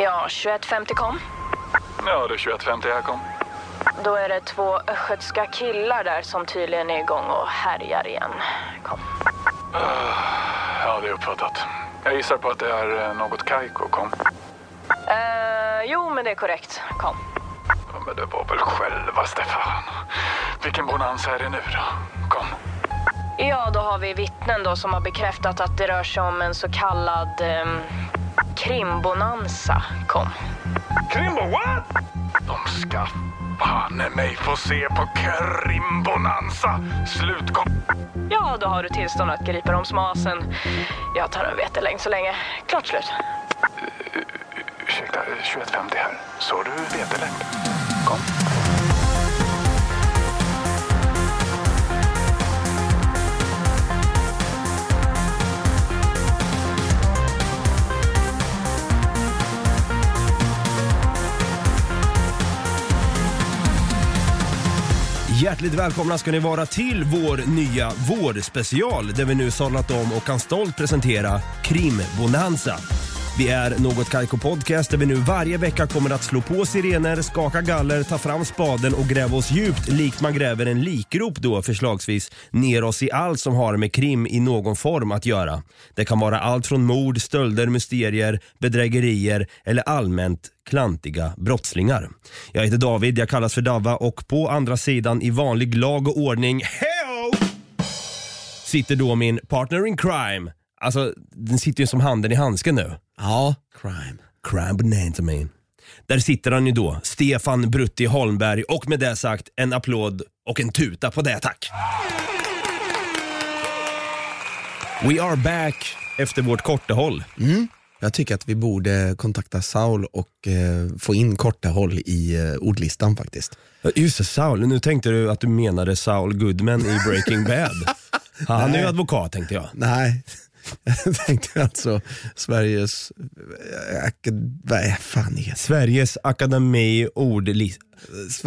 Ja, 21.50 kom. Ja, det är 21.50 här kom. Då är det två östgötska killar där som tydligen är igång och härjar igen. Kom. Ja, det är uppfattat. Jag gissar på att det är eh, något Kaiko kom. Eh, jo, men det är korrekt. Kom. Ja, men det var väl själva Stefan. Vilken bonanza är det nu då? Kom. Ja, då har vi vittnen då som har bekräftat att det rör sig om en så kallad eh, krimbonanza. Kom. Krimbo, what? De ska banne mig få se på krimbonanza. Slutkom... Ja, då har du tillstånd att gripa dem som asen. Jag tar en vetelängd så länge. Klart slut. Ursäkta, 21.50 här. Så du vetelängd? Kom. Hjärtligt välkomna ska ni vara till vår nya vårspecial där vi nu sadlat om och kan stolt presentera Krimbonanza. Vi är Något Kaiko Podcast där vi nu varje vecka kommer att slå på sirener, skaka galler, ta fram spaden och gräva oss djupt likt man gräver en likrop då förslagsvis ner oss i allt som har med krim i någon form att göra. Det kan vara allt från mord, stölder, mysterier, bedrägerier eller allmänt klantiga brottslingar. Jag heter David, jag kallas för Davva och på andra sidan i vanlig lag och ordning, heo! sitter då min partner in crime. Alltså, den sitter ju som handen i handsken nu. Ja, crime. Crime bonanza man. Där sitter han ju då, Stefan Brutti Holmberg och med det sagt en applåd och en tuta på det tack. We are back efter vårt kortehåll. Jag tycker att vi borde kontakta Saul och eh, få in kortehåll i eh, ordlistan faktiskt. Just det, Saul. Nu tänkte du att du menade Saul Goodman i Breaking Bad. Han är ju advokat tänkte jag. Nej, jag tänkte alltså Sveriges... eh, akad- Vad fan heter Sveriges Akademi ordlista.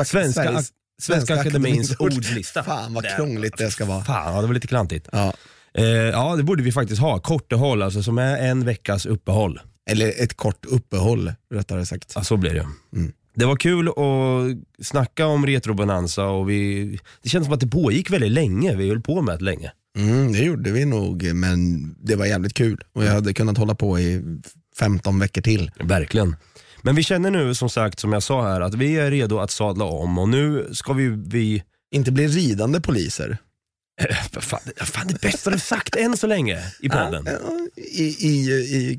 Svenska, Sveriges- Svenska Akademins ordlista. Fan vad krångligt det ska vara. Fan, ja, det var lite klantigt. Ja. Eh, ja, det borde vi faktiskt ha. Kortehåll, alltså som är en veckas uppehåll. Eller ett kort uppehåll rättare sagt. Ja, så blir det. Mm. Det var kul att snacka om retrobonanza och vi, det känns som att det pågick väldigt länge. Vi höll på med det länge. Mm, det gjorde vi nog, men det var jävligt kul. Och jag hade kunnat hålla på i 15 veckor till. Verkligen. Men vi känner nu som sagt, som jag sa här, att vi är redo att sadla om och nu ska vi, vi Inte bli ridande poliser. vad fan, fan det bästa du sagt än så länge i podden. I, i,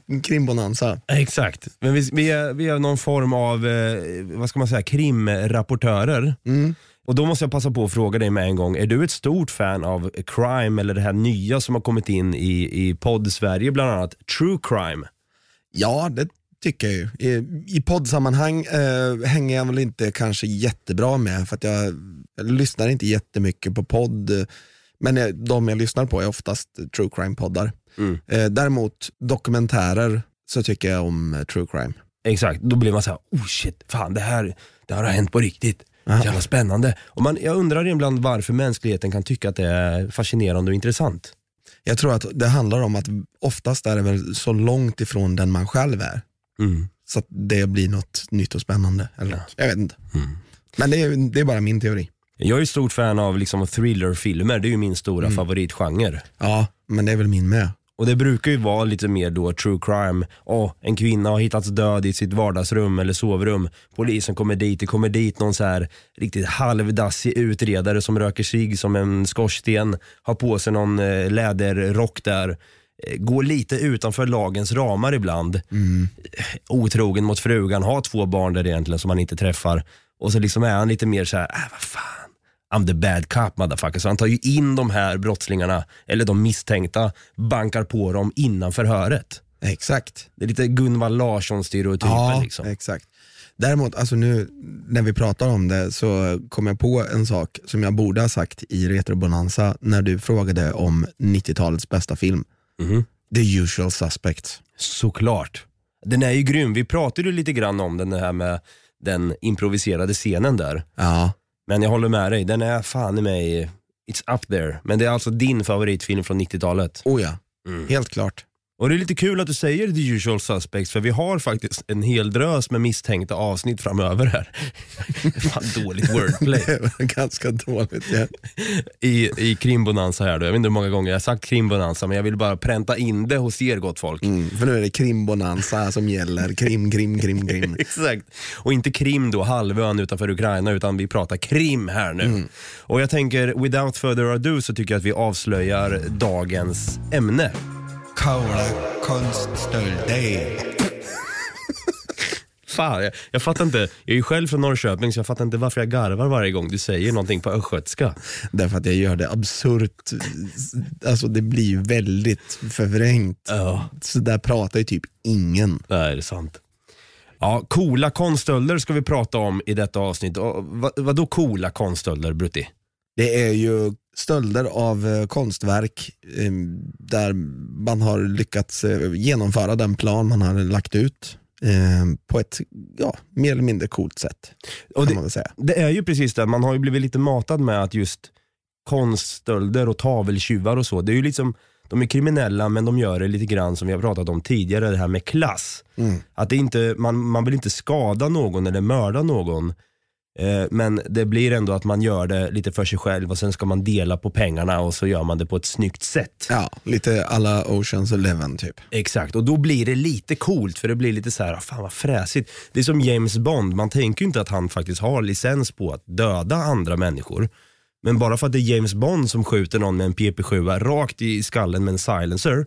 i krimbonanza. Exakt. Men vi, vi, är, vi är någon form av, eh, vad ska man säga, krimrapportörer. Mm. Och då måste jag passa på att fråga dig med en gång, är du ett stort fan av crime eller det här nya som har kommit in i, i podd Sverige bland annat, true crime? Ja, det tycker jag ju. I, i poddsammanhang eh, hänger jag väl inte kanske jättebra med för att jag, jag lyssnar inte jättemycket på podd. Men eh, de jag lyssnar på är oftast true crime-poddar. Mm. Eh, däremot dokumentärer så tycker jag om eh, true crime. Exakt, då blir man så här, oh shit, fan det här, det här har hänt på riktigt. Jävla spännande. Och man, jag undrar ibland varför mänskligheten kan tycka att det är fascinerande och intressant. Jag tror att det handlar om att oftast är det väl så långt ifrån den man själv är. Mm. Så att det blir något nytt och spännande. Eller, Jag vet inte. Mm. Men det är, det är bara min teori. Jag är stort fan av liksom thriller-filmer, det är ju min stora favoritgenre. Ja, men det är väl min med. Och det brukar ju vara lite mer då true crime. Åh, en kvinna har hittats död i sitt vardagsrum eller sovrum. Polisen kommer dit, det kommer dit någon så här riktigt halvdassig utredare som röker sig som en skorsten, har på sig någon eh, läderrock där. Eh, Går lite utanför lagens ramar ibland. Eh, Otrogen mot frugan, har två barn där egentligen som han inte träffar. Och så liksom är han lite mer så här, äh, vad fan. I'm the bad cop motherfucker. Så han tar ju in de här brottslingarna, eller de misstänkta, bankar på dem innan förhöret. Exakt. Det är lite Gunvald Larsson-stereotypen Ja, liksom. exakt. Däremot, alltså nu när vi pratar om det så kom jag på en sak som jag borde ha sagt i Retrobonanza när du frågade om 90-talets bästa film. Mhm. The usual suspects. Såklart. Den är ju grym. Vi pratade ju lite grann om den det här med den improviserade scenen där. Ja, Men jag håller med dig, den är fan i mig, it's up there. Men det är alltså din favoritfilm från 90-talet. oh ja. Mm. Helt klart. Och det är lite kul att du säger the usual suspects för vi har faktiskt en hel drös med misstänkta avsnitt framöver här. Fan dåligt wordplay. Det var ganska dåligt. Ja. I, i krimbonanza här då. Jag vet inte hur många gånger jag har sagt krimbonanza men jag vill bara pränta in det hos er gott folk. Mm, för nu är det krimbonanza som gäller. Krim, krim, krim, krim. Exakt. Och inte Krim då, halvön utanför Ukraina, utan vi pratar Krim här nu. Och jag tänker, without further ado så tycker jag att vi avslöjar dagens ämne. Kaula konststölder. Fan, jag, jag fattar inte. Jag är ju själv från Norrköping så jag fattar inte varför jag garvar varje gång du säger någonting på östgötska. Därför att jag gör det absurt, alltså det blir ju väldigt förvrängt. Ja, Så där pratar ju typ ingen. det är sant. Ja, coola konststölder ska vi prata om i detta avsnitt. Och vad, vadå coola konststölder, Brutti? Det är ju stölder av eh, konstverk eh, där man har lyckats eh, genomföra den plan man har lagt ut på ett ja, mer eller mindre coolt sätt. Och det-. Det är ju precis det, man har ju blivit lite matad med att just konststölder och taveltjuvar och så, det är ju liksom, de är kriminella men de gör det lite grann som vi har pratat om tidigare, det här med klass. Mm. Att det inte, man, man vill inte skada någon eller mörda någon, men det blir ändå att man gör det lite för sig själv och sen ska man dela på pengarna och så gör man det på ett snyggt sätt. Ja, lite alla Oceans Eleven typ. Exakt, och då blir det lite coolt för det blir lite så här, "Ah, fan vad fräsigt. Det är som James Bond, man tänker ju inte att han faktiskt har licens på att döda andra människor. Men bara för att det är James Bond som skjuter någon med en PP7 rakt i skallen med en silencer,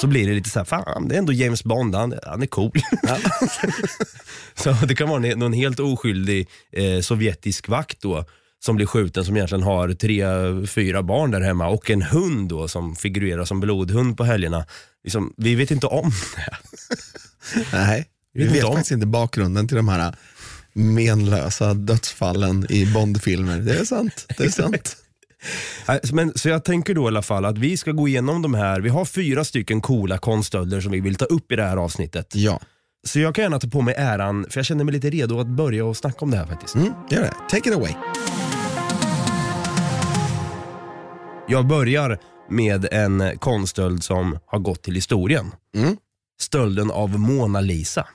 så blir det lite så här, fan det är ändå James Bond, han, han är cool. så det kan vara någon helt oskyldig eh, sovjetisk vakt då, som blir skjuten som egentligen har tre, fyra barn där hemma och en hund då som figurerar som blodhund på helgerna. Liksom, vi vet inte om det. Nej, vi Vet vet inte om. faktiskt inte bakgrunden till de här menlösa dödsfallen i Bondfilmer. Det är sant. Det är sant. Men, så jag tänker då i alla fall att vi ska gå igenom de här, vi har fyra stycken coola konststölder som vi vill ta upp i det här avsnittet. Ja, Så jag kan gärna ta på mig äran, för jag känner mig lite redo att börja och snacka om det här faktiskt. mm, gör det. Take it away. Jag börjar med en konststöld som har gått till historien. Mm. Stölden av Mona Lisa.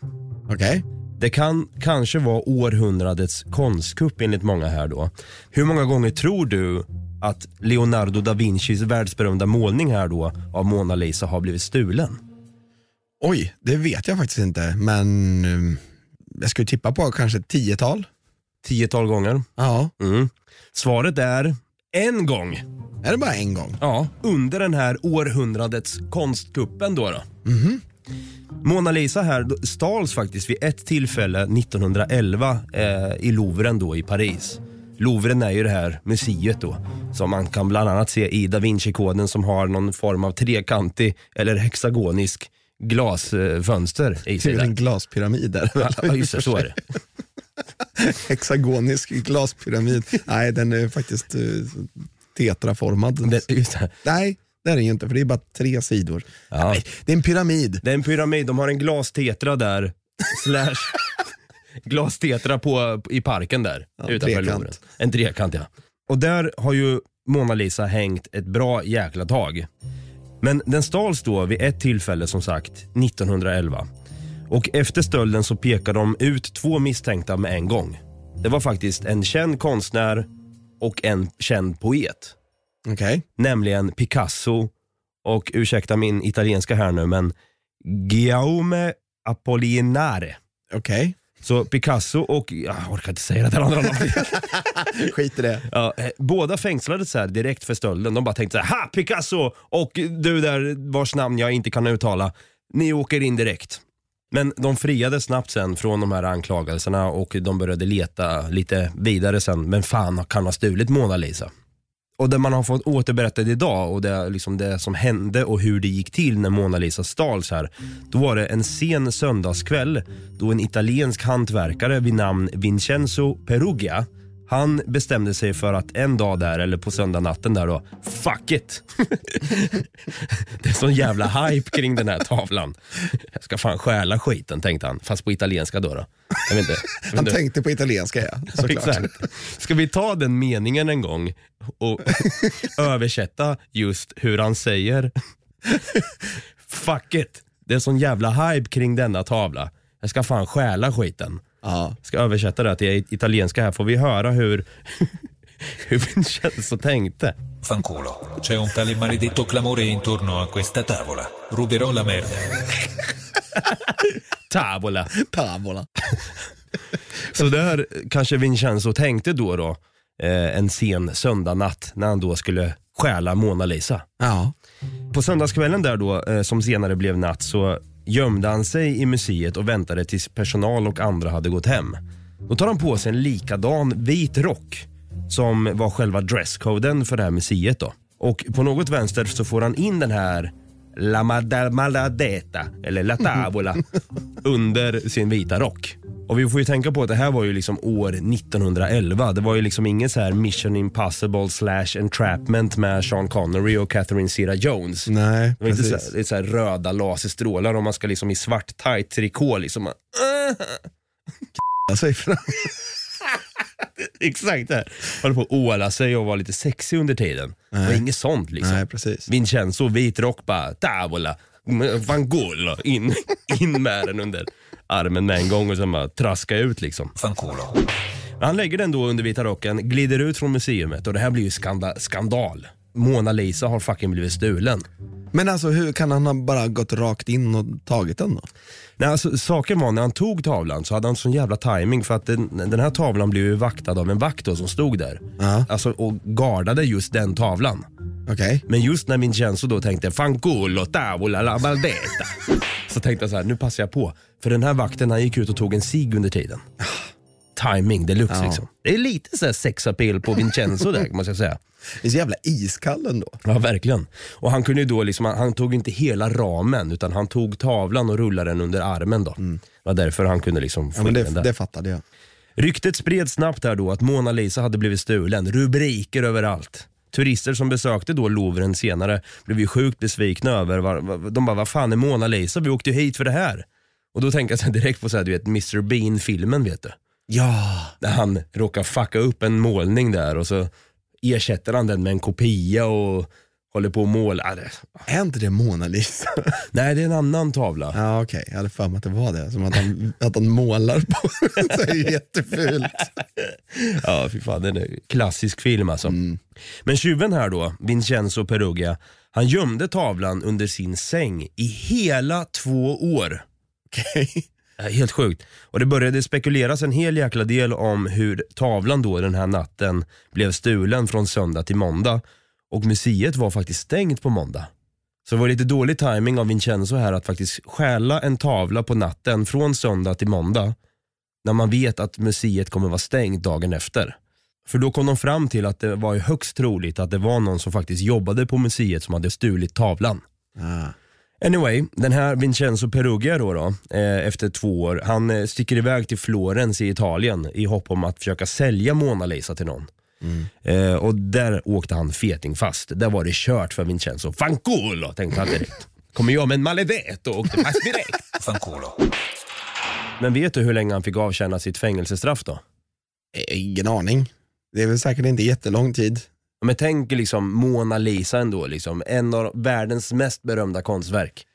Okej. Det kan kanske vara århundradets konstkupp enligt många här då. Hur många gånger tror du att Leonardo da Vincis världsberömda målning här då av Mona Lisa har blivit stulen? Oj, det vet jag faktiskt inte, men um, jag skulle tippa på kanske ett tiotal. Tiotal gånger. Ja, Mm. Svaret är en gång. är det bara en gång? Ja, under den här århundradets konstkuppen då. då. Mona Lisa här stals faktiskt vid ett tillfälle 1911 eh, i Louvren då i Paris. Louvren är ju det här museet då som man kan bland annat se i Da Vinci-koden som har någon form av trekantig eller hexagonisk glasfönster i Det är sig. väl Där. en glaspyramid där. Ja, just det, så är det. Hexagonisk glaspyramid. Nej, den är faktiskt uh, tetraformad. det, det. Nej, det är den ju inte, för det är bara tre sidor. Ja. Nej, det är en pyramid. Det är en pyramid, de har en glastetra där, slash glastetra på, i parken där Ja, utanför trekant. Louvren. En trekant ja. Och där har ju Mona Lisa hängt ett bra jäkla tag. Men den stals då vid ett tillfälle som sagt 1911. Och efter stölden så pekar de ut två misstänkta med en gång. Det var faktiskt en känd konstnär och en känd poet. Okej. Nämligen Picasso och ursäkta min italienska här nu men Guillaume Apollinare. Okej. Så Picasso och, jag orkar inte säga det där andra namnet. Skit i det. ja, eh, båda fängslades så här direkt för stölden. De bara tänkte så här, ha Picasso och du där vars namn jag inte kan uttala, ni åker in direkt. Men de friades snabbt sen från de här anklagelserna och de började leta lite vidare sen. Men fan kan ha stulit Mona Lisa? Och det man har fått återberättat idag och det, liksom det som hände och hur det gick till när Mona Lisa stals här. Då var det en sen söndagskväll då en italiensk hantverkare vid namn Vincenzo Perugia han bestämde sig för att en dag där, eller på söndagnatten där då, fuck it. det är sån jävla hype kring den här tavlan. Jag ska fan stjäla skiten tänkte han, fast på italienska då. då. Jag vet inte. Jag vet Han inte. tänkte på italienska ja, såklart. Exakt. Ska vi ta den meningen en gång och översätta just hur han säger fuck it. Det är sån jävla hype kring denna tavla. Jag ska fan stjäla skiten. Ja. ska översätta det till italienska här, får vi höra hur, hur Vincenzo tänkte. Fanculo, c'è un tale maledetto clamore intorno a questa tavola. Ruberò la merda. Tavola. Tavola. Så där kanske Vincenzo tänkte då, då eh, en sen söndagnatt när han då skulle stjäla Mona Lisa. Ja. På söndagskvällen där då, eh, som senare blev natt, så gömde han sig i museet och väntade tills personal och andra hade gått hem. Då tar han på sig en likadan vit rock som var själva dresscoden för det här museet. Då. Och på något vänster så får han in den här La Maladeta, eller La Tavola, under sin vita rock. Och vi får ju tänka på att det här var ju liksom år 1911. Det var ju liksom ingen så här Mission Impossible slash entrapment med Sean Connery och Catherine Zeta-Jones. Nej, Det var inte så precis. här, så här röda laserstrålar och man ska liksom i svart tight trikå liksom. Säger fram. Exakt det. Håller på att åla sig och vara lite sexig under tiden. Det var inget sånt liksom. Nej, precis. Vincenzo, vit rock bara, tavola, fangolo, in, in med den under armen med en gång och sen bara traska ut liksom. Han lägger den då under vita rocken, glider ut från museumet och det här blir ju skanda, skandal. Mona Lisa har fucking blivit stulen. Men alltså hur kan han ha bara gått rakt in och tagit den då? Nej, alltså, saken var när han tog tavlan så hade han sån jävla timing för att den, den här tavlan blev ju vaktad av en vakt då som stod där. Ja. Alltså, och gardade just den tavlan. Okej. Men just när Vincenzo då tänkte fanculo tavola la maldeta. så tänkte jag så här, nu passar jag på. För den här vakten han gick ut och tog en cigg under tiden. Timing deluxe Ja. liksom. Det är lite så här sexappeal på Vincenzo där måste jag säga. Det är så jävla iskall ändå. Ja, verkligen. Och han kunde ju då liksom, han, han tog inte hela ramen utan han tog tavlan och rullade den under armen då. Det var därför han kunde liksom få Ja, men in den det, där. det fattade jag. Ryktet spreds snabbt här då att Mona Lisa hade blivit stulen. Rubriker överallt. Turister som besökte då Louvren senare blev ju sjukt besvikna över, var, var, de bara vad fan är Mona Lisa? Vi åkte ju hit för det här. Och då tänker jag direkt på så här, du vet, Mr Bean-filmen vet du. Ja. Där han råkar fucka upp en målning där och så ersätter han den med en kopia och håller på att måla. Ah, det- Är inte det Mona Lisa? Nej, det är en annan tavla. Ja okej, jag hade för mig att det var det. Som att han, att han målar på den. Det är jättefult. Ja, fy fan. Det är en klassisk film alltså. Men tjuven här då, Vincenzo Perugia, han gömde tavlan under sin säng i hela två år. Okej. Eh, helt sjukt. Och det började spekuleras en hel jäkla del om hur tavlan då den här natten blev stulen från söndag till måndag. Och museet var faktiskt stängt på måndag. Så det var lite dålig timing av Vincenzo här att faktiskt stjäla en tavla på natten från söndag till måndag. När man vet att museet kommer vara stängt dagen efter. För då kom de fram till att det var högst troligt att det var någon som faktiskt jobbade på museet som hade stulit tavlan. Ah. Anyway, den här Vincenzo Perugia då, då eh, efter två år, han eh, sticker iväg till Florens i Italien i hopp om att försöka sälja Mona Lisa till någon. Eh, och där åkte han feting fast. Där var det kört för Vincenzo. Fanculo tänkte han direkt. Kommer jag med en maledeto och åkte fast direkt. Fanculo. Men vet du hur länge han fick avtjäna sitt fängelsestraff då? Eh, Ingen aning. Det är väl säkert inte jättelång tid. Men tänk liksom Mona Lisa ändå, liksom. en av världens mest berömda konstverk.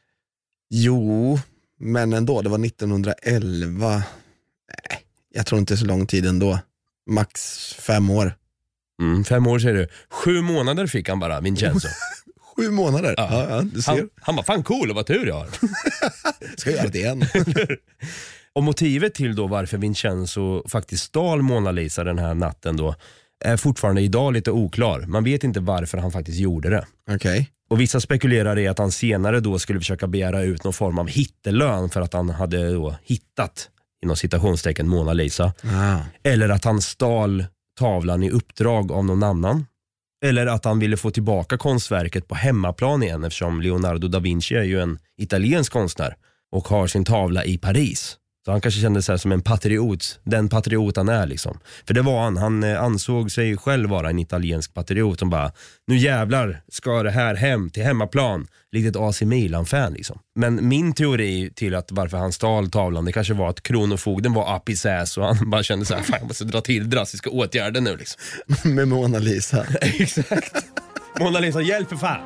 Jo, men ändå, det var 1911. Nej, jag tror inte så lång tid ändå. Max fem år. Mm, fem år ser du. Sju månader fick han bara, Vincenzo. Sju månader. Ja. Ja, ja, du ser. Han, han var fan cool, vad tur jag har. Ska göra det igen. Och motivet till då varför Vincenzo faktiskt stal Mona Lisa den här natten då är fortfarande idag lite oklar. Man vet inte varför han faktiskt gjorde det. Okej. Och Vissa spekulerar i att han senare då skulle försöka begära ut någon form av hittelön för att han hade då hittat inom citationstecken Mona Lisa. Ah. Eller att han stal tavlan i uppdrag av någon annan. Eller att han ville få tillbaka konstverket på hemmaplan igen eftersom Leonardo da Vinci är ju en italiensk konstnär och har sin tavla i Paris. Så han kanske kände sig som en patriot, den patriot han är liksom. För det var han, han eh, ansåg sig själv vara en italiensk patriot som bara, nu jävlar ska det här hem till hemmaplan. Likt ett AC Milan-fan liksom. Men min teori till att varför han stal tavlan, det kanske var att kronofogden var up his ass och han bara kände så här, fan jag måste dra till drastiska åtgärder nu liksom. Med Mona Lisa. Exakt. Mona Lisa, hjälp för fan.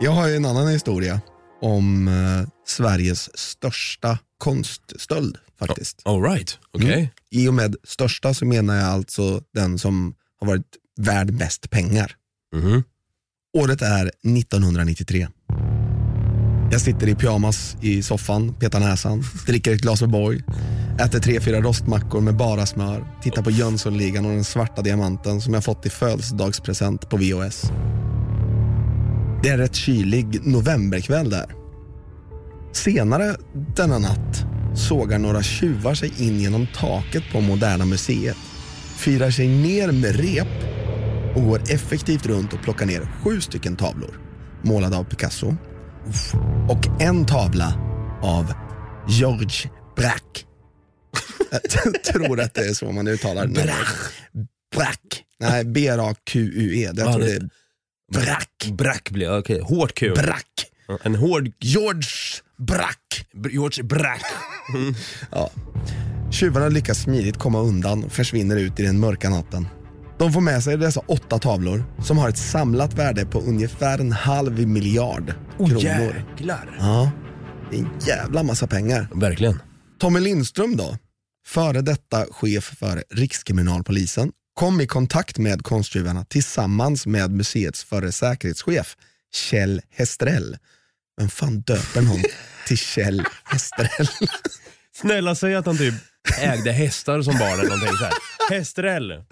Jag har ju en annan historia om eh, Sveriges största konststöld faktiskt. All right, okej. Mm. I och med största så menar jag alltså den som har varit värd mest pengar. Mhm. Året är 1993. Jag sitter i pyjamas i soffan, petar näsan, dricker ett glas O'boy, äter tre, fyra rostmackor med bara smör, tittar på Jönssonligan och den svarta diamanten som jag fått i födelsedagspresent på VHS. Det är en rätt kylig novemberkväll där. Senare denna natt sågar några tjuvar sig in genom taket på Moderna Museet, firar sig ner med rep och går effektivt runt och plockar ner sju stycken tavlor målade av Picasso och en tavla av George Braque. Jag tror att det är så man uttalar det. Braque. Braque. Nej, B-R-A-Q-U-E. Jag Ja, tror det- det är Braque. Brack blir, okej. Hårt kul. Braque. En hård George Braque. George Brack. Ja. Tjuvarna lyckas smidigt komma undan och försvinner ut i den mörka natten. De får med sig dessa åtta tavlor som har ett samlat värde på ungefär en halv miljard kronor. Jäklar. Ja, det är en jävla massa pengar. Verkligen. Tommy Lindström då, före detta chef för Rikskriminalpolisen, kom i kontakt med konsttjuvarna tillsammans med museets förre säkerhetschef Kjell Hestrell. Vem fan döper någon till Kjell Hestrell? Snälla säg att han typ ägde hästar som barn eller någonting så här. Hästrell.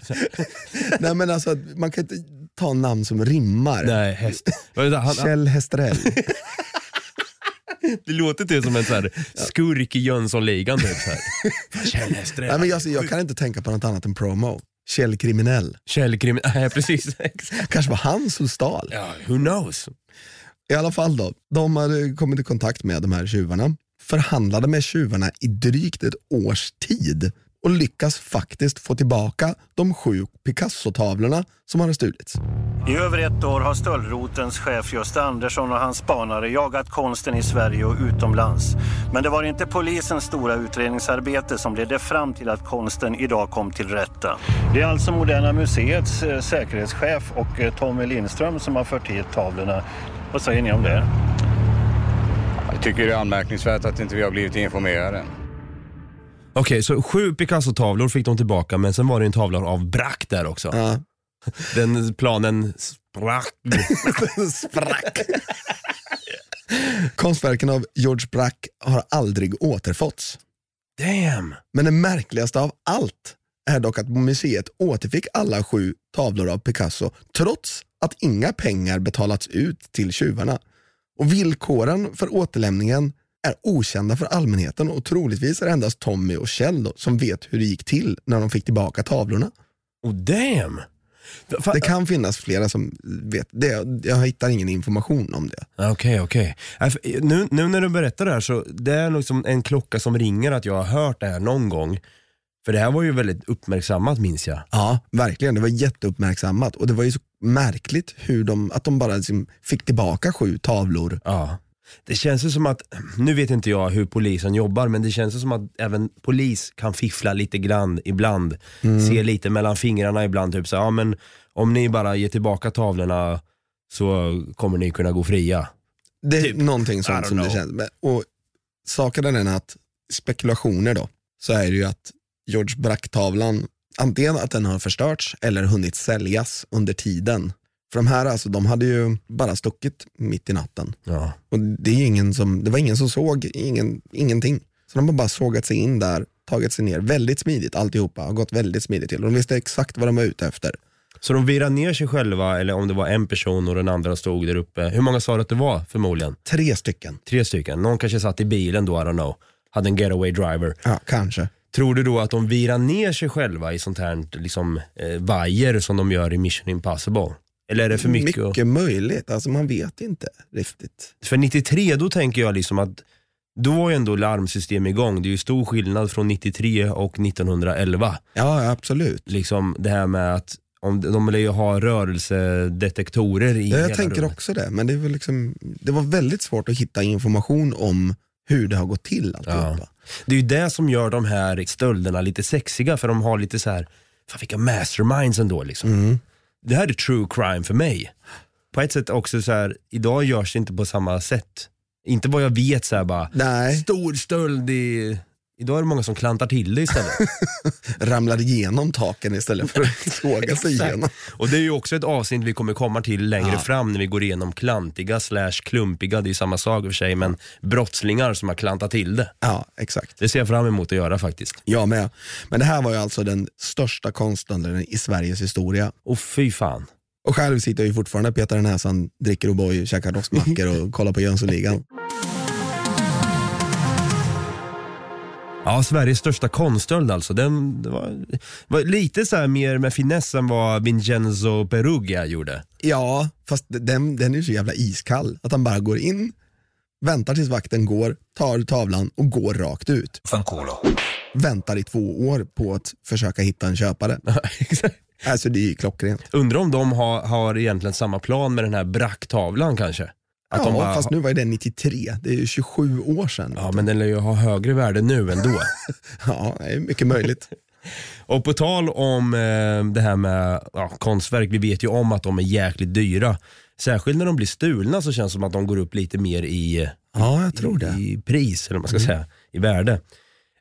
Nej men alltså, man kan inte ta namn som rimmar. Nej, häst. Kjell Hestrell. det låter typ som en så här skurk i Jönssonligan. Typ, så här. Kjell Hästrell. Nej, men alltså, jag kan inte tänka på något annat än promo. Kjell Kriminell. Källkrim... Nej, precis. Kanske var han som stal. Ja, who knows? I alla fall då, de hade kommit i kontakt med de här tjuvarna, förhandlade med tjuvarna i drygt ett års tid och lyckas faktiskt få tillbaka de sju Picasso-tavlorna som hade stulits. I över ett år har stöldrotens chef Gösta Andersson och hans spanare jagat konsten i Sverige och utomlands. Men det var inte polisens stora utredningsarbete som ledde fram till att konsten idag kom till rätta. Det är alltså Moderna Museets eh, säkerhetschef och eh, Tommy Lindström som har fört hit tavlorna. Vad säger ni om det? Jag tycker det är anmärkningsvärt att inte vi har blivit informerade. Okej, så sju Picasso-tavlor fick de tillbaka men sen var det en tavla av Brack där också. Ja. Den planen sprack. Sprack. Konstverken av George Braque har aldrig återfåtts. Damn. Men det märkligaste av allt är dock att museet återfick alla sju tavlor av Picasso trots att inga pengar betalats ut till tjuvarna. Och villkoren för återlämningen är okända för allmänheten och troligtvis är det endast Tommy och Kjell då, som vet hur det gick till när de fick tillbaka tavlorna. Oh damn. Det kan finnas flera som vet det. Jag hittar ingen information om det. Okej, okej. Äh, för- Nu, nu när du berättar det här så det är liksom en klocka som ringer att jag har hört det här någon gång. För det här var ju väldigt uppmärksammat minns jag. Ja, verkligen. Det var jätteuppmärksammat och det var ju så märkligt hur de, att de bara liksom fick tillbaka sju tavlor. Ja. Det känns ju som att, nu vet inte jag hur polisen jobbar, men det känns ju som att även polis kan fiffla lite grann ibland. Se lite mellan fingrarna ibland. Typ så, ja, men om ni bara ger tillbaka tavlorna så kommer ni kunna gå fria. Det är Typ. någonting sånt som det know. känns. Men- Och saken är den att spekulationer då, så är det ju att George Braque-tavlan, antingen att den har förstörts eller hunnit säljas under tiden. För de här alltså, de hade ju bara stuckit mitt i natten. Ja. Och det, är ingen som, det var ingen som såg ingen, ingenting. Så de har bara sågat sig in där, tagit sig ner väldigt smidigt alltihopa, har gått väldigt smidigt till. De visste exakt vad de var ute efter. Så de virade ner sig själva, eller om det var en person och den andra stod där uppe. Hur många sa du att det var förmodligen? Tre stycken, Tre stycken. Någon kanske satt i bilen då, I don't know. Hade en getaway driver. ja kanske. Tror du då att de virar ner sig själva i sånt här liksom, eh, vajer som de gör i Mission Impossible? Eller är det för mycket? Mycket, att- möjligt, alltså man vet inte riktigt. För 93 då tänker jag liksom att då var ju ändå larmsystem igång. Det är ju stor skillnad från 93 och 1911. Ja, ja, absolut. Liksom det här med att om de, vill ju ha rörelsedetektorer i Ja, hela jag tänker rummet. också det, men det var, liksom, det var väldigt svårt att hitta information om hur det har gått till alltihopa. Det är ju det som gör de här stölderna lite sexiga för de har lite så här, fan vilka masterminds ändå liksom. Mm. Det här är true crime för mig. på ett sätt också så här, idag görs det inte på samma sätt. Inte vad jag vet så här bara, Nej, stor stöld i... Idag är det många som klantar till det istället. ramlar igenom taken istället för att såga sig igenom. Och det är ju också ett avsnitt vi kommer komma till längre Ja. fram när vi går igenom klantiga slash klumpiga, det är ju samma sak i och för sig, men brottslingar som har klantat till det. Ja, exakt. Det ser jag fram emot att göra faktiskt. Jag med. Men det här var ju alltså den största konsthandeln i Sveriges historia. Och fy fan. Och själv sitter jag ju fortfarande petar i näsan, dricker O'boy, käkar rostmackor och kollar på Jönssonligan. Ja, Sveriges största konststöld alltså. Den, det var, var lite så här mer med finess än vad Vincenzo Perugia gjorde. Ja, fast den, den är ju så jävla iskall att han bara går in, väntar tills vakten går, tar tavlan och går rakt ut. Fanculo. Väntar i två år på att försöka hitta en köpare. Alltså det är ju klockrent. Undrar om de har, har egentligen samma plan med den här bracktavlan kanske? Att ja, bara, fast nu var den 93, det är ju 27 år sedan. Ja, men den lär ju ha högre värde nu ändå. Ja, det är mycket möjligt. Och på tal om eh, det här med ja, konstverk, vi vet ju om att de är jäkligt dyra. Särskilt när de blir stulna så känns det som att de går upp lite mer i, Ja, jag tror det. i pris, eller vad man ska säga, i värde.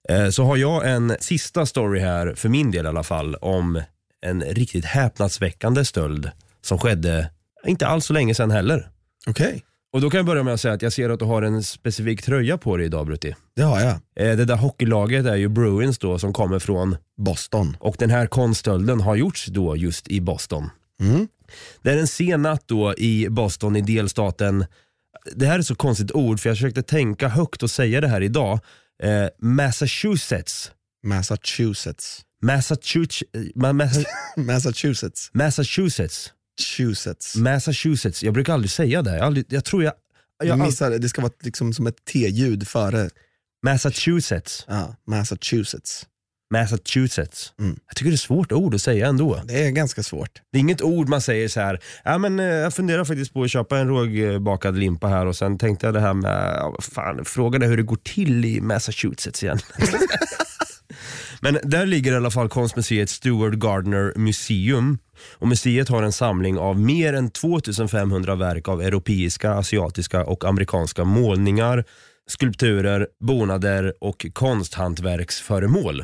Eh, så har jag en sista story här, för min del i alla fall, om en riktigt häpnadsväckande stöld som skedde inte alls så länge sedan heller. Okej, Och då kan jag börja med att säga att jag ser att du har en specifik tröja på dig idag Brutti. det har jag. Eh, det där hockeylaget är ju Bruins då som kommer från Boston. och den här konststölden har gjorts då just i Boston. Mm. Det är en sen natt då i Boston i delstaten, det här är så konstigt ord för jag försökte tänka högt och säga det här idag, eh, Massachusetts. Massachusetts. Massachusetts, ma- Massa- Massachusetts. Massachusetts, Massachusetts. Massachusetts. Jag brukar aldrig säga det. Jag, aldrig, jag tror jag, Jag missar det, det ska vara liksom som ett T-ljud före. Massachusetts, Ja, Massachusetts. Massachusetts. Mm. Jag tycker det är ett svårt ord att säga ändå. Det är ganska svårt. Det är inget ord man säger så här. Ja, men, eh, jag funderar faktiskt på att köpa en rågbakad limpa här och sen tänkte jag det här med, fan, frågade hur det går till i Massachusetts igen. men där ligger i alla fall konstmuseet Stuart Gardner Museum. Och museet har en samling av mer än 2500 verk av europeiska, asiatiska och amerikanska målningar, skulpturer, bonader och konsthantverksföremål.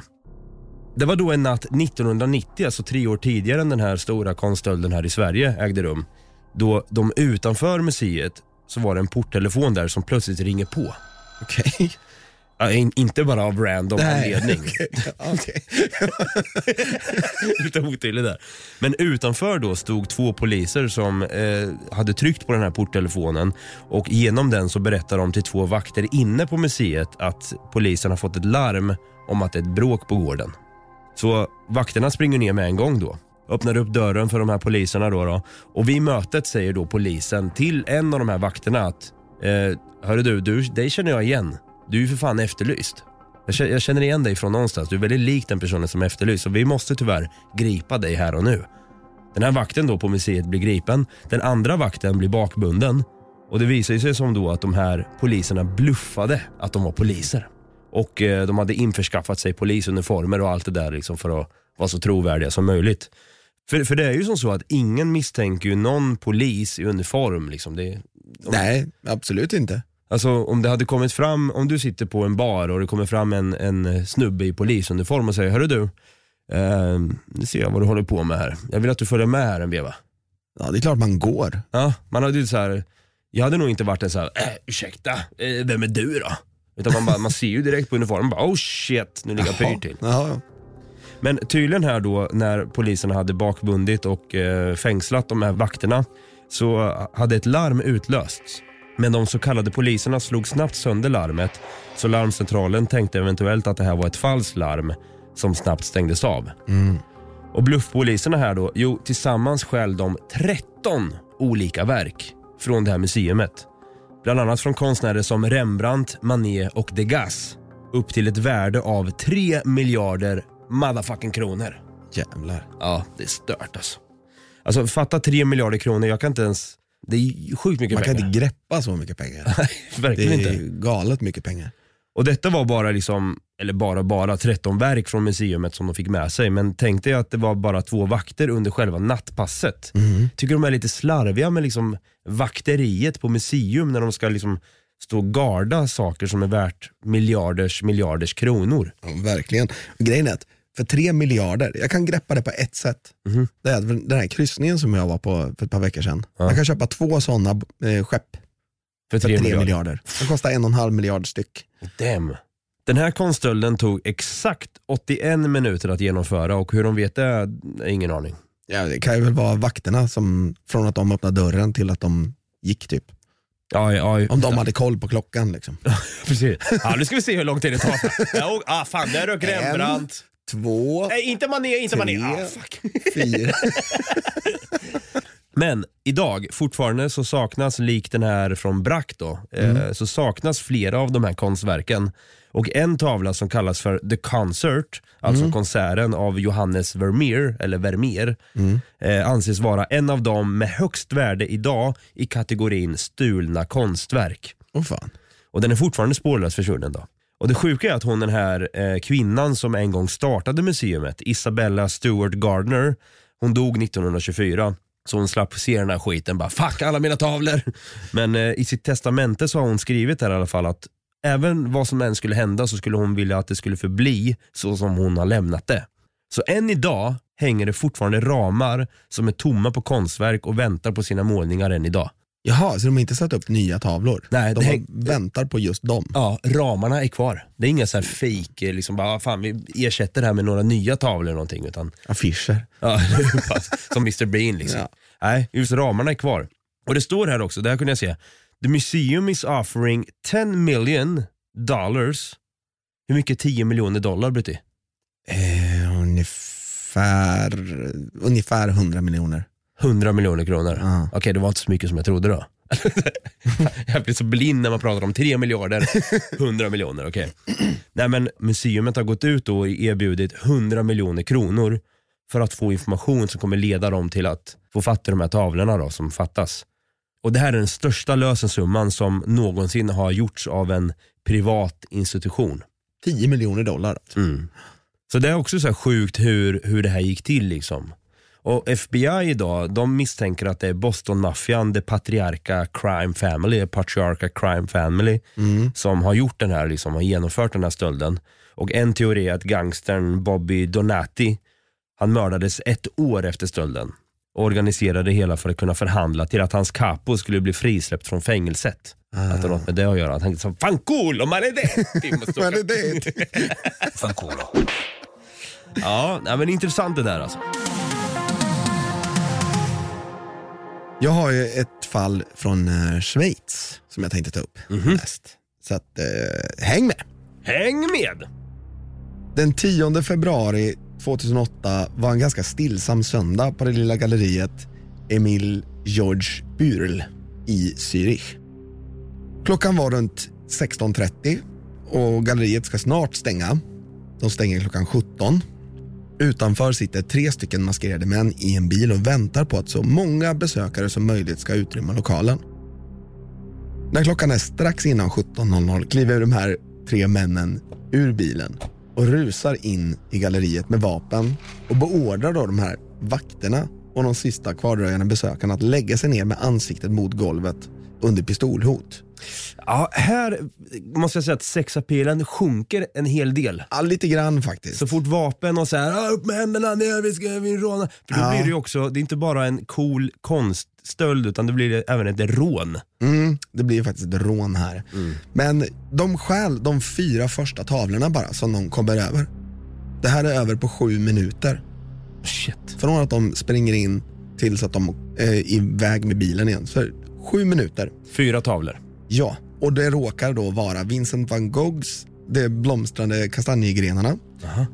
Det var då en natt 1990, alltså tre år tidigare än den här stora konststölden här i Sverige ägde rum. Då de utanför museet så var det en porttelefon där som plötsligt ringer på. Okej. Ja, in, inte bara av random Nej, anledning. Lite otydlig där. Men utanför då stod två poliser som eh, hade tryckt på den här porttelefonen och genom den så berättar de till två vakter inne på museet att polisen har fått ett larm om att det är ett bråk på gården. Så vakterna springer ner med en gång då. Öppnar upp dörren för de här poliserna då, då. och vid mötet säger då polisen till en av de här vakterna att eh, Hörru du, du, dig känner jag igen. Du är ju för fan efterlyst. Jag känner, jag känner igen dig från någonstans. Du är väldigt lik den personen som är efterlyst. Och vi måste tyvärr gripa dig här och nu. Den här vakten då på museet blir gripen. Den andra vakten blir bakbunden. Och det visar ju sig som då att de här poliserna bluffade att de var poliser. Och eh, de hade införskaffat sig polisuniformer och allt det där liksom för att vara så trovärdiga som möjligt. För, för det är ju som så att ingen misstänker ju någon polis i uniform. Liksom. Det, Nej, absolut inte. Alltså om det hade kommit fram, om du sitter på en bar och det kommer fram en, en snubbe i polisuniform och säger Hörru du, eh, nu ser jag vad du håller på med här. Jag vill att du följer med här en veva. Ja, det är klart man går. Ja, man hade ju så här, jag hade nog inte varit en så här, äh, ursäkta, eh, vem är du då? Utan man, bara, man ser ju direkt på uniformen, bara, oh shit, nu ligger jag pyrt till. Ja, Men tydligen här då när poliserna hade bakbundit och eh, fängslat de här vakterna så hade ett larm utlösts. Men de så kallade poliserna slog snabbt sönder larmet så larmcentralen tänkte eventuellt att det här var ett falskt larm som snabbt stängdes av. Och bluffpoliserna här då, jo tillsammans stjäl de 13 olika verk från det här museumet. Bland annat från konstnärer som Rembrandt, Manet och Degas. Upp till ett värde av 3 miljarder motherfucking kronor. jävlar. Ja, det är stört alltså. Alltså fatta 3 miljarder kronor, jag kan inte ens... Det är sjukt mycket Man kan pengar. inte greppa så mycket pengar. Det Verkligen är inte. galet mycket pengar. Och detta var bara liksom eller bara bara 13 verk från museumet som de fick med sig. Men tänk dig att det var bara två vakter under själva nattpasset. Tycker de är lite slarviga med liksom vakteriet på museum när de ska liksom stå och garda saker som är värt miljarders miljarders kronor. Ja, verkligen. Grejen är att för tre miljarder, jag kan greppa det på ett sätt. Det är den här kryssningen som jag var på för ett par veckor sedan. Jag kan köpa två sådana eh, skepp För för tre miljarder. miljarder. De kostar en och en halv miljard styck. Damn. Den här konststölden tog exakt 81 minuter att genomföra och hur de vet det är ingen aning. Ja, det kan ju väl vara vakterna som, från att de öppnade dörren till att de gick typ. Ja, ja, Om de hade koll på klockan liksom. precis. Ja, nu ska vi se hur lång tid det tar. Ja, ah, fan, där rök Rembrandt. Två, Nej, inte Mané, inte Mané. Tre. Ah, fuck. fyra. Men idag, fortfarande så saknas, lik den här från Brack då, eh, så saknas flera av de här konstverken. Och en tavla som kallas för The Concert, alltså konserten av Johannes Vermeer, eller Vermeer, eh, anses vara en av dem med högst värde idag i kategorin stulna konstverk. Åh fan. Och den är fortfarande spårlöst försvunnen då. Och det sjuka är att hon den här eh, kvinnan som en gång startade museet, Isabella Stewart Gardner, hon dog 1924. Så hon slapp se den här skiten, bara fuck alla mina tavlor. Men eh, i sitt testamente så har hon skrivit här i alla fall att även vad som än skulle hända så skulle hon vilja att det skulle förbli så som hon har lämnat det. Så än idag hänger det fortfarande ramar som är tomma på konstverk och väntar på sina målningar än idag. Jaha, så de har inte satt upp nya tavlor? Nej, de häng- väntar på just dem? Ja, ramarna är kvar. Det är inga så här fake, liksom bara, "Ah, fan vi ersätter det här med några nya tavlor eller någonting. Utan, Affischer? ja, som Mr Bean liksom. Ja. Nej, just ramarna är kvar. Och det står här också, det här kunde jag se. The museum is offering 10 million dollars. Hur mycket 10 miljoner dollar Brutti? Eh, ungefär, ungefär 100 miljoner. 100 miljoner kronor. Ja. Okej, det var inte så mycket som jag trodde då. jag blir så blind när man pratar om 3 miljarder, 100 miljoner. okej. Nej men Museet har gått ut och erbjudit 100 miljoner kronor för att få information som kommer leda dem till att få fatt i de här tavlorna då, som fattas. Och Det här är den största lösensumman som någonsin har gjorts av en privat institution. 10 miljoner dollar. Alltså. Mm. Så det är också så här sjukt hur, hur det här gick till. liksom. Och FBI idag, de misstänker att det är Boston-maffian, the Patriarca Crime Family, Patriarca Crime Family, som har gjort den här, liksom, har genomfört den här stölden. Och en teori är att gangstern Bobby Donati, han mördades ett år efter stölden. Och organiserade det hela för att kunna förhandla till att hans capo skulle bli frisläppt från fängelset. Att det har något med det att göra. Han tänkte så, fan cool, om man är det. Men det, det, Fanculo. Ja, men intressant det där alltså. Jag har ju ett fall från eh, Schweiz som jag tänkte ta upp näst. Så att, eh, häng med. Häng med! Den 10 februari 2008 var en ganska stillsam söndag på det lilla galleriet Emil George Bürl i Zürich. Klockan var runt 16.30 och galleriet ska snart stänga. De stänger klockan 17. Utanför sitter tre stycken maskerade män i en bil och väntar på att så många besökare som möjligt ska utrymma lokalen. När klockan är strax innan 17.00 kliver de här tre männen ur bilen och rusar in i galleriet med vapen och beordrar då de här vakterna och de sista kvardröjande besökarna att lägga sig ner med ansiktet mot golvet under pistolhot. Ja, här måste jag säga att sexappealen sjunker en hel del. Ja, lite grann faktiskt. Så fort vapen och så här, "Ah, upp med händerna ner, vi ska vi råna. För då Ja. blir det ju också, det är inte bara en cool konststöld utan det blir även ett rån. Mm, det blir faktiskt ett rån här. Men de stjäl de fyra första tavlorna bara som de kommer över. Det här är över på sju minuter. Shit. Från att de springer in tills att de är iväg med bilen igen. Så sju minuter. Fyra tavlor. Ja, och det råkar då vara Vincent van Goghs De blomstrande kastanjegrenarna,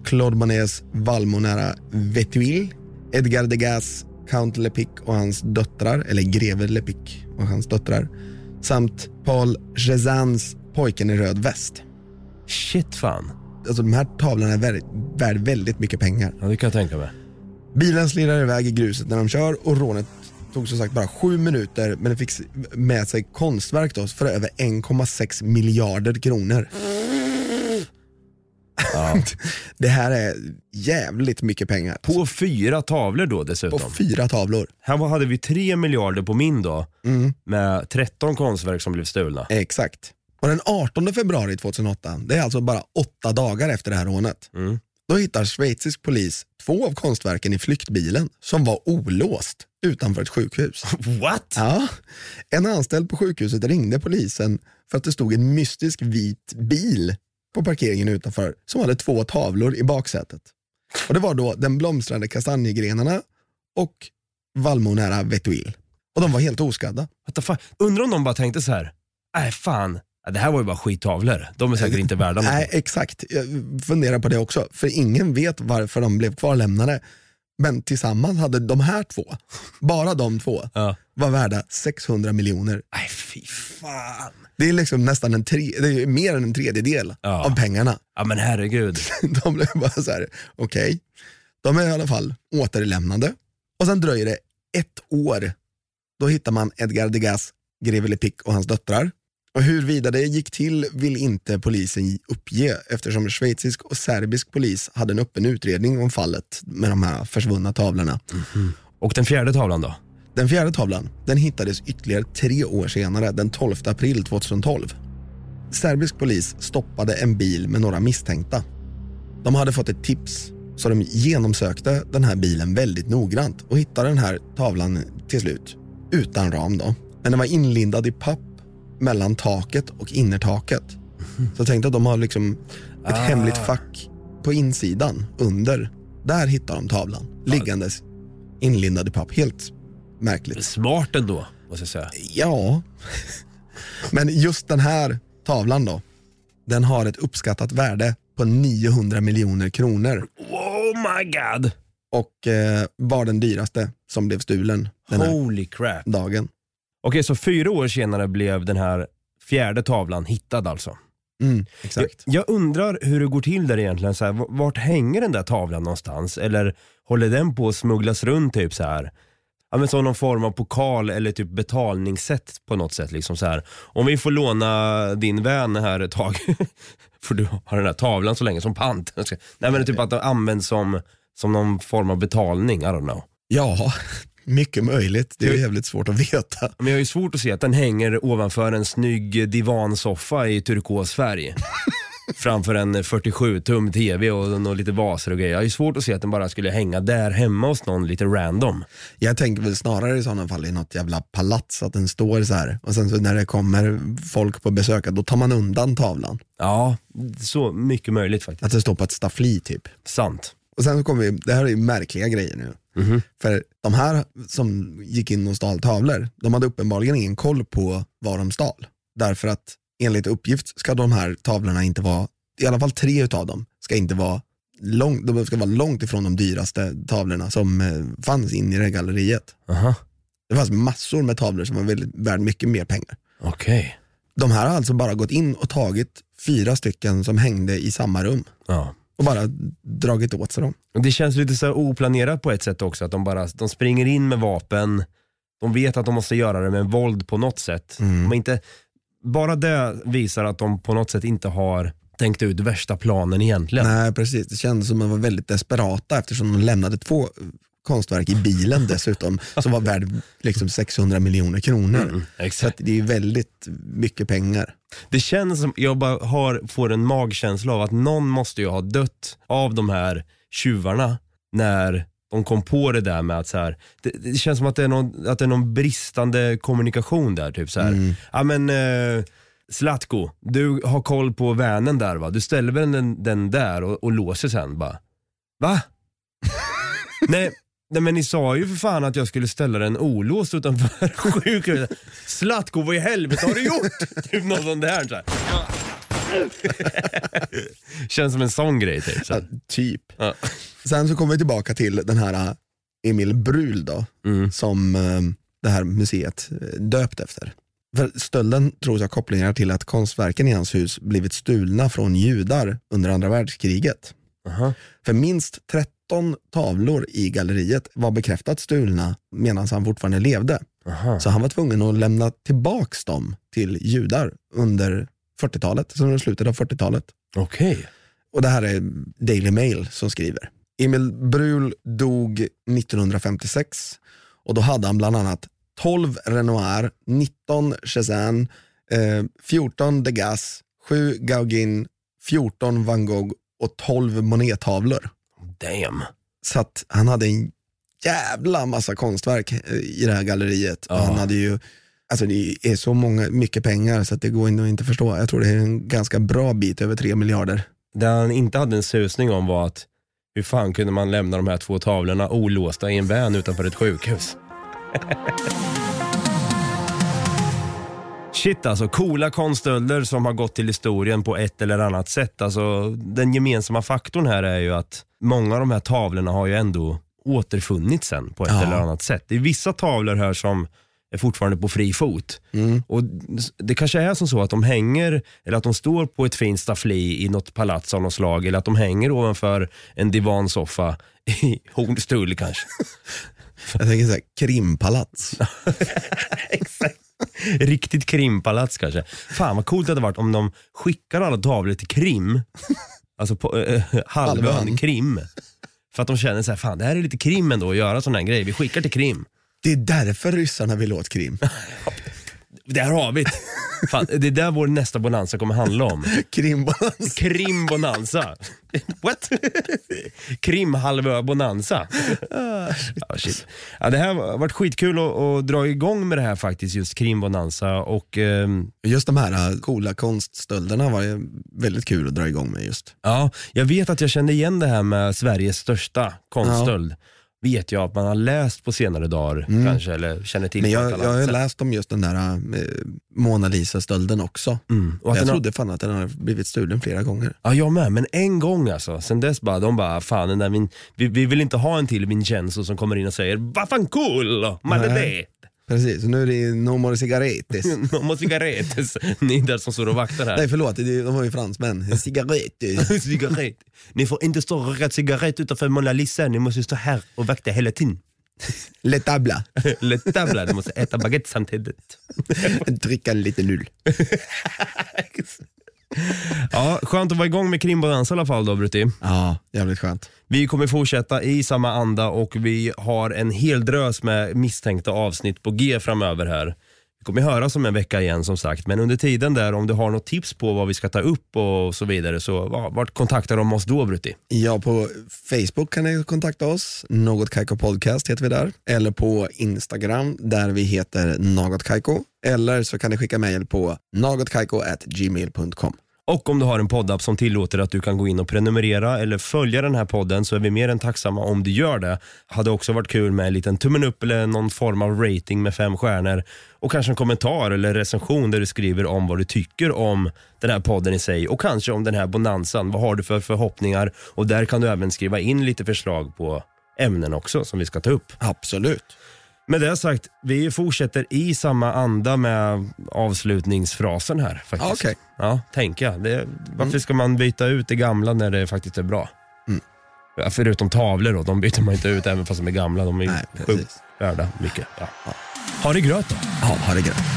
Claude Monets Valmonära Vetuil, Edgar Degas Count Lepic och hans döttrar, eller greve Lepic och hans döttrar, samt Paul Cézannes Pojken i röd väst. Shit fan. Alltså de här tavlorna är värd, värd väldigt mycket pengar. Ja, det kan jag tänka mig. Bilen slirrar iväg i gruset när de kör och rånet tog som sagt bara sju minuter men det fick med sig konstverk då för över 1,6 miljarder kronor. Det här är jävligt mycket pengar. På fyra tavlor då På dessutom. fyra tavlor. Här hade vi tre miljarder på min då, Mm. med 13 konstverk som blev stulna. Exakt. Och den 18 februari 2008, det är alltså bara åtta dagar efter det här rånet, Mm. Då hittar schweizisk polis två av konstverken i flyktbilen som var olåst utanför ett sjukhus. What? Ja. En anställd på sjukhuset ringde polisen för att det stod en mystisk vit bil på parkeringen utanför som hade två tavlor i baksätet. Och Det var då den blomstrande kastanjegrenarna och vallmonära Vetuil. Och de var helt oskadda. Undrar om de bara tänkte så här. nej fan, Ja, det här var ju bara skittavlor. De är säkert inte värda något. Nej, exakt. Jag funderar på det också. För ingen vet varför de blev kvarlämnade. Men tillsammans hade de här två, bara de två, Ja. var värda 600 miljoner. Nej fy fan. Det är liksom nästan en tre, det är mer än en tredjedel Ja. av pengarna. Ja men herregud. De blev bara så här, okej, de är i alla fall återlämnade. Och sen dröjer det ett år. Då hittar man Edgar Degas, greve Lepic och hans döttrar. Och huruvida det gick till vill inte polisen uppge eftersom schweizisk och serbisk polis hade en öppen utredning om fallet med de här försvunna tavlorna. Och den fjärde tavlan då? Den fjärde tavlan den hittades ytterligare tre år senare, den 12 april 2012. Serbisk polis stoppade en bil med några misstänkta. De hade fått ett tips, så de genomsökte den här bilen väldigt noggrant och hittade den här tavlan till slut. Utan ram då. Men den var inlindad i papp mellan taket och innertaket. Så tänkte att de har liksom ett hemligt fack på insidan, under. Där hittar de tavlan, liggandes inlindad i papp. Helt märkligt. Smart ändå, måste jag säga. Ja, men just den här tavlan då, den har ett uppskattat värde på 900 miljoner kronor Oh my god! och eh, var den dyraste som blev stulen den Holy crap. dagen. Okej, så fyra år senare blev den här fjärde tavlan hittad alltså. Mm, Jag, exakt. jag undrar hur det går till där egentligen. Så här, vart hänger den där tavlan någonstans? Eller håller den på att smugglas runt typ så här? Ja, men som någon form av pokal eller typ betalningssätt på något sätt. Liksom så här. Om vi får låna din vän här ett tag, får du ha den här tavlan så länge som pant. Jag Nej men typ att den används som, som någon form av betalning, I don't know. Ja, mycket möjligt. Det är ju jävligt svårt att veta. Men jag har ju svårt att se att den hänger ovanför en snygg divansoffa i turkosfärg. Framför en 47 tum tv och, och lite vaser och grejer. Jag har ju svårt att se att den bara skulle hänga där hemma hos någon lite random. Jag tänker väl snarare i sådana fall i något jävla palats, att den står så här och sen så när det kommer folk på besök, då tar man undan tavlan. Ja, så mycket möjligt faktiskt. Att det står på ett staffli typ. Sant. Och sen kommer vi, det här är ju märkliga grejer nu. För de här som gick in och stal tavlor, de hade uppenbarligen ingen koll på vad de stal. Därför att enligt uppgift ska de här tavlorna inte vara, i alla fall tre utav dem, ska inte vara lång, de ska vara långt ifrån de dyraste tavlorna som eh, fanns in i det här galleriet. Aha. Det fanns massor med tavlor som var väldigt, värd mycket mer pengar. Okej. De här har alltså bara gått in och tagit fyra stycken som hängde i samma rum Ja. Och bara dragit åt sig dem. Det känns lite så oplanerat på ett sätt också. Att de bara de springer in med vapen. De vet att de måste göra det med våld på något sätt. De inte, bara det visar att de på något sätt inte har tänkt ut värsta planen egentligen. Nej precis, det kändes som att de var väldigt desperata eftersom de lämnade två konstverk i bilen dessutom som var värd liksom 600 miljoner kronor. Så att Exakt. det är väldigt mycket pengar. Det känns som, jag bara har, får en magkänsla av att någon måste ju ha dött av de här tjuvarna när de kom på det där med att så här, det, det känns som att det, är någon, att det är någon bristande kommunikation där. Typ så här. Ja men eh, Zlatko, du har koll på vänen där va? Du ställer väl den, den där och, och låser sen bara. Va? nej, nej men ni sa ju för fan att jag skulle ställa den olåst utanför sjukhuset. Zlatko, vad i helvete har du gjort? typ något sånt där. Så här. Känns som en sån grej typ. Så. Ja, typ. Ja. Sen så kommer vi tillbaka till den här äh, Emil Brul då, Mm. som äh, det här museet äh, döpt efter. För stölden tros ha kopplingar till att konstverken i hans hus blivit stulna från judar under andra världskriget. Aha. För minst 13 tavlor i galleriet var bekräftat stulna medan han fortfarande levde. Aha. Så han var tvungen att lämna tillbaks dem till judar under 40-talet, så under slutet av 40-talet. Okej. Och det här är Daily Mail som skriver. Emil Brul dog 1956 och då hade han bland annat 12 Renoir, 19 Cézanne, eh, 14 Degas, 7 Gauguin, 14 van Gogh och 12 Monet-tavlor. Damn. Så att han hade en jävla massa konstverk eh, i det här galleriet. Ja. han hade ju, alltså det är så många, mycket pengar så att det går inte att inte förstå. Jag tror det är en ganska bra bit över 3 miljarder. Det han inte hade en susning om var att hur fan kunde man lämna de här två tavlorna olåsta i en van utanför ett sjukhus? Shit alltså, coola konststölder som har gått till historien på ett eller annat sätt. Alltså, den gemensamma faktorn här är ju att många av de här tavlorna har ju ändå återfunnits sen på ett Ja. eller annat sätt. Det är vissa tavlor här som är fortfarande på fri fot. Mm. Och Det kanske är som så att de hänger, eller att de står på ett fint staffli i något palats av något slag, eller att de hänger ovanför en divansoffa i Hornstull kanske. Jag tänker såhär, krimpalats. Exakt. Riktigt krimpalats kanske. Fan vad coolt det hade varit om de skickar alla tavlor till Krim, alltså på äh, halvön Halvön. Krim. För att de känner så här, fan det här är lite Krim ändå att göra sån här grej, vi skickar till Krim. Det är därför ryssarna vill åt Krim. Där har vi det. Fan, det är där vår nästa bonanza kommer handla om. Krimbalans. Krim Bonanza. What? Krimhalvö Bonanza. Ja, shit. Ja, det här har varit skitkul att, att dra igång med det här faktiskt, just Krim Bonanza. Och, ehm, Just de här äh, coola konststölderna var väldigt kul att dra igång med just. ja, jag vet att jag kände igen det här med Sveriges största konststöld. Vet jag att man har läst på senare dagar kanske, eller känner till Men jag, jag har läst om just den där äh, Mona Lisa-stölden också. Mm. Och Jag den har- trodde fan att den har blivit stulen flera gånger. Ja, jag med. Men en gång alltså. Sen dess bara, de bara, fan den där Vin, vi, vi vill inte ha en till Vincenzo som kommer in och säger vad fan cool, man Nej. det. Precis, och nu är det no more cigarettes. Någon cigarettes. Ni där som står och vaktar här. Nej förlåt, de var ju fransmän. Cigaretter. cigarett. Ni får inte stå och röka cigarett utanför Mona Lisa, ni måste stå här och vakta hela tiden. Le tabla. Lättabla, ni måste äta baguette samtidigt. Dricka lite null. Ja, skönt att vara igång med krimbonanza i alla fall då Brutti. Ja, jävligt skönt. Vi kommer fortsätta i samma anda och vi har en hel drös med misstänkta avsnitt på G framöver här. Vi kommer höra om en vecka igen som sagt, men under tiden där om du har något tips på vad vi ska ta upp och så vidare så vart kontaktar de oss då Brutti? Ja, på Facebook kan ni kontakta oss. Något Kaiko Podcast heter vi där. Eller på Instagram där vi heter Något Kaiko. Eller så kan ni skicka mejl på nagotkaiko@gmail.com. Och om du har en poddapp som tillåter att du kan gå in och prenumerera eller följa den här podden så är vi mer än tacksamma om du gör det. Hade också varit kul med en liten tummen upp eller någon form av rating med fem stjärnor och kanske en kommentar eller recension där du skriver om vad du tycker om den här podden i sig och kanske om den här bonanzan. Vad har du för förhoppningar? Och där kan du även skriva in lite förslag på ämnen också som vi ska ta upp. Absolut. Med det sagt, vi fortsätter i samma anda med avslutningsfrasen här. Faktiskt. Ja, okej. Ja, tänker jag. Det, varför ska man byta ut det gamla när det faktiskt är bra? Mm. Ja, förutom tavlor då, de byter man inte ut även fast de är gamla. De är ju sjukt precis. värda mycket. Ja. Ha det gröt då. Ja, ha det grönt.